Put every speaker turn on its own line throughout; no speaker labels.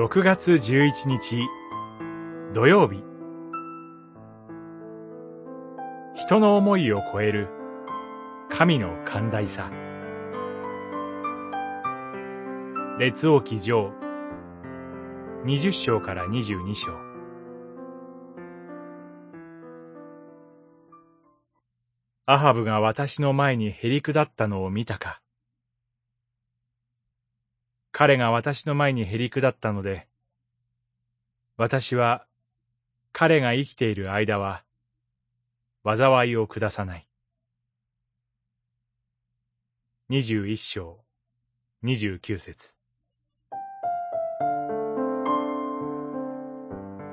6月11日土曜日。人の思いを超える神の寛大さ。列王記上20章から22章。アハブが私の前にへり下ったのを見たか。彼が私の前にへり下ったので、私は彼が生きている間は、災いを下さない。二十一章、二十九節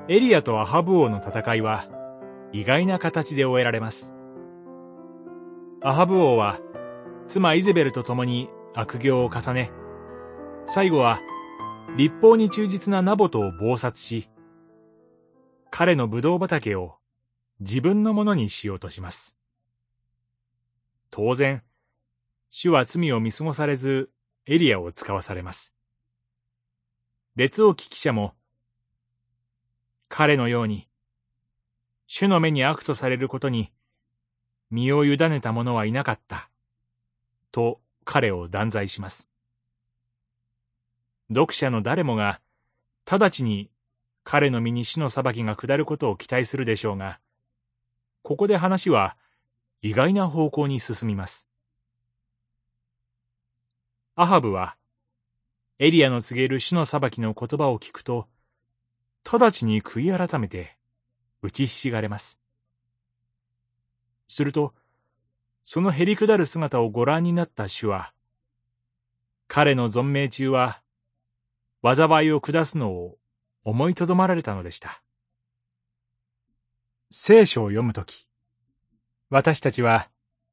エリアとアハブ王の戦いは、意外な形で終えられます。アハブ王は、妻イゼベルと共に悪行を重ね、最後は立法に忠実なナボトを謀殺し、彼のブドウ畑を自分のものにしようとします。当然、主は罪を見過ごされずエリアを使わされます。列王記記者も、彼のように、主の目に悪とされることに身を委ねた者はいなかった、と彼を断罪します。読者の誰もが、直ちに彼の身に死の裁きが下ることを期待するでしょうが、ここで話は意外な方向に進みます。アハブは、エリアの告げる死の裁きの言葉を聞くと、直ちに悔い改めて打ちひしがれます。すると、そのへりくだる姿をご覧になった主は、彼の存命中は災いを下すのを思いとどまられたのでした。聖書を読むとき、私たちは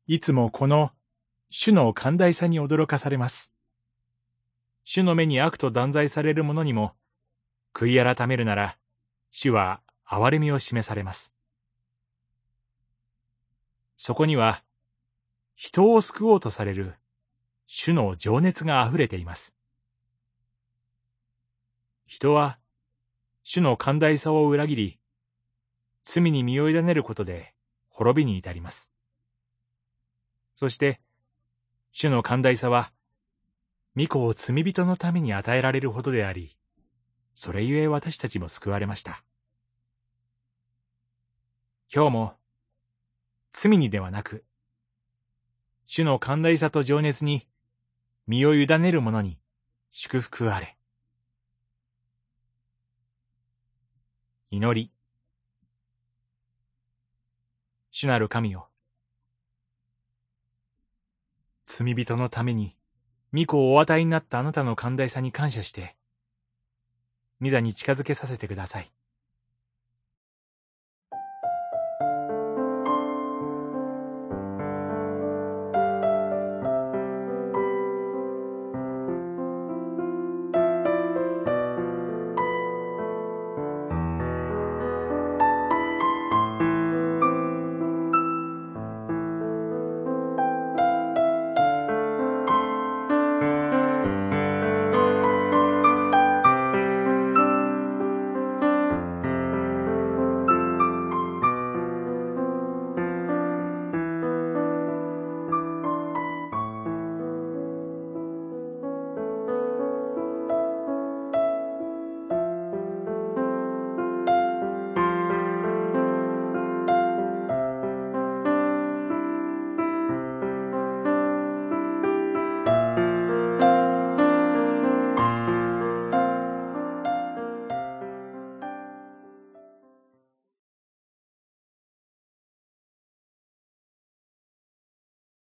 いつもこの主の寛大さに驚かされます。主の目に悪と断罪される者にも、悔い改めるなら、主は憐れみを示されます。そこには、人を救おうとされる主の情熱が溢れています。人は、主の寛大さを裏切り、罪に身を委ねることで滅びに至ります。そして、主の寛大さは、御子を罪人のために与えられるほどであり、それゆえ私たちも救われました。今日も、罪にではなく、主の寛大さと情熱に身を委ねる者に祝福あれ。祈り。主なる神よ。罪人のために、御子をお与えになったあなたの寛大さに感謝して、御座に近づけさせてください。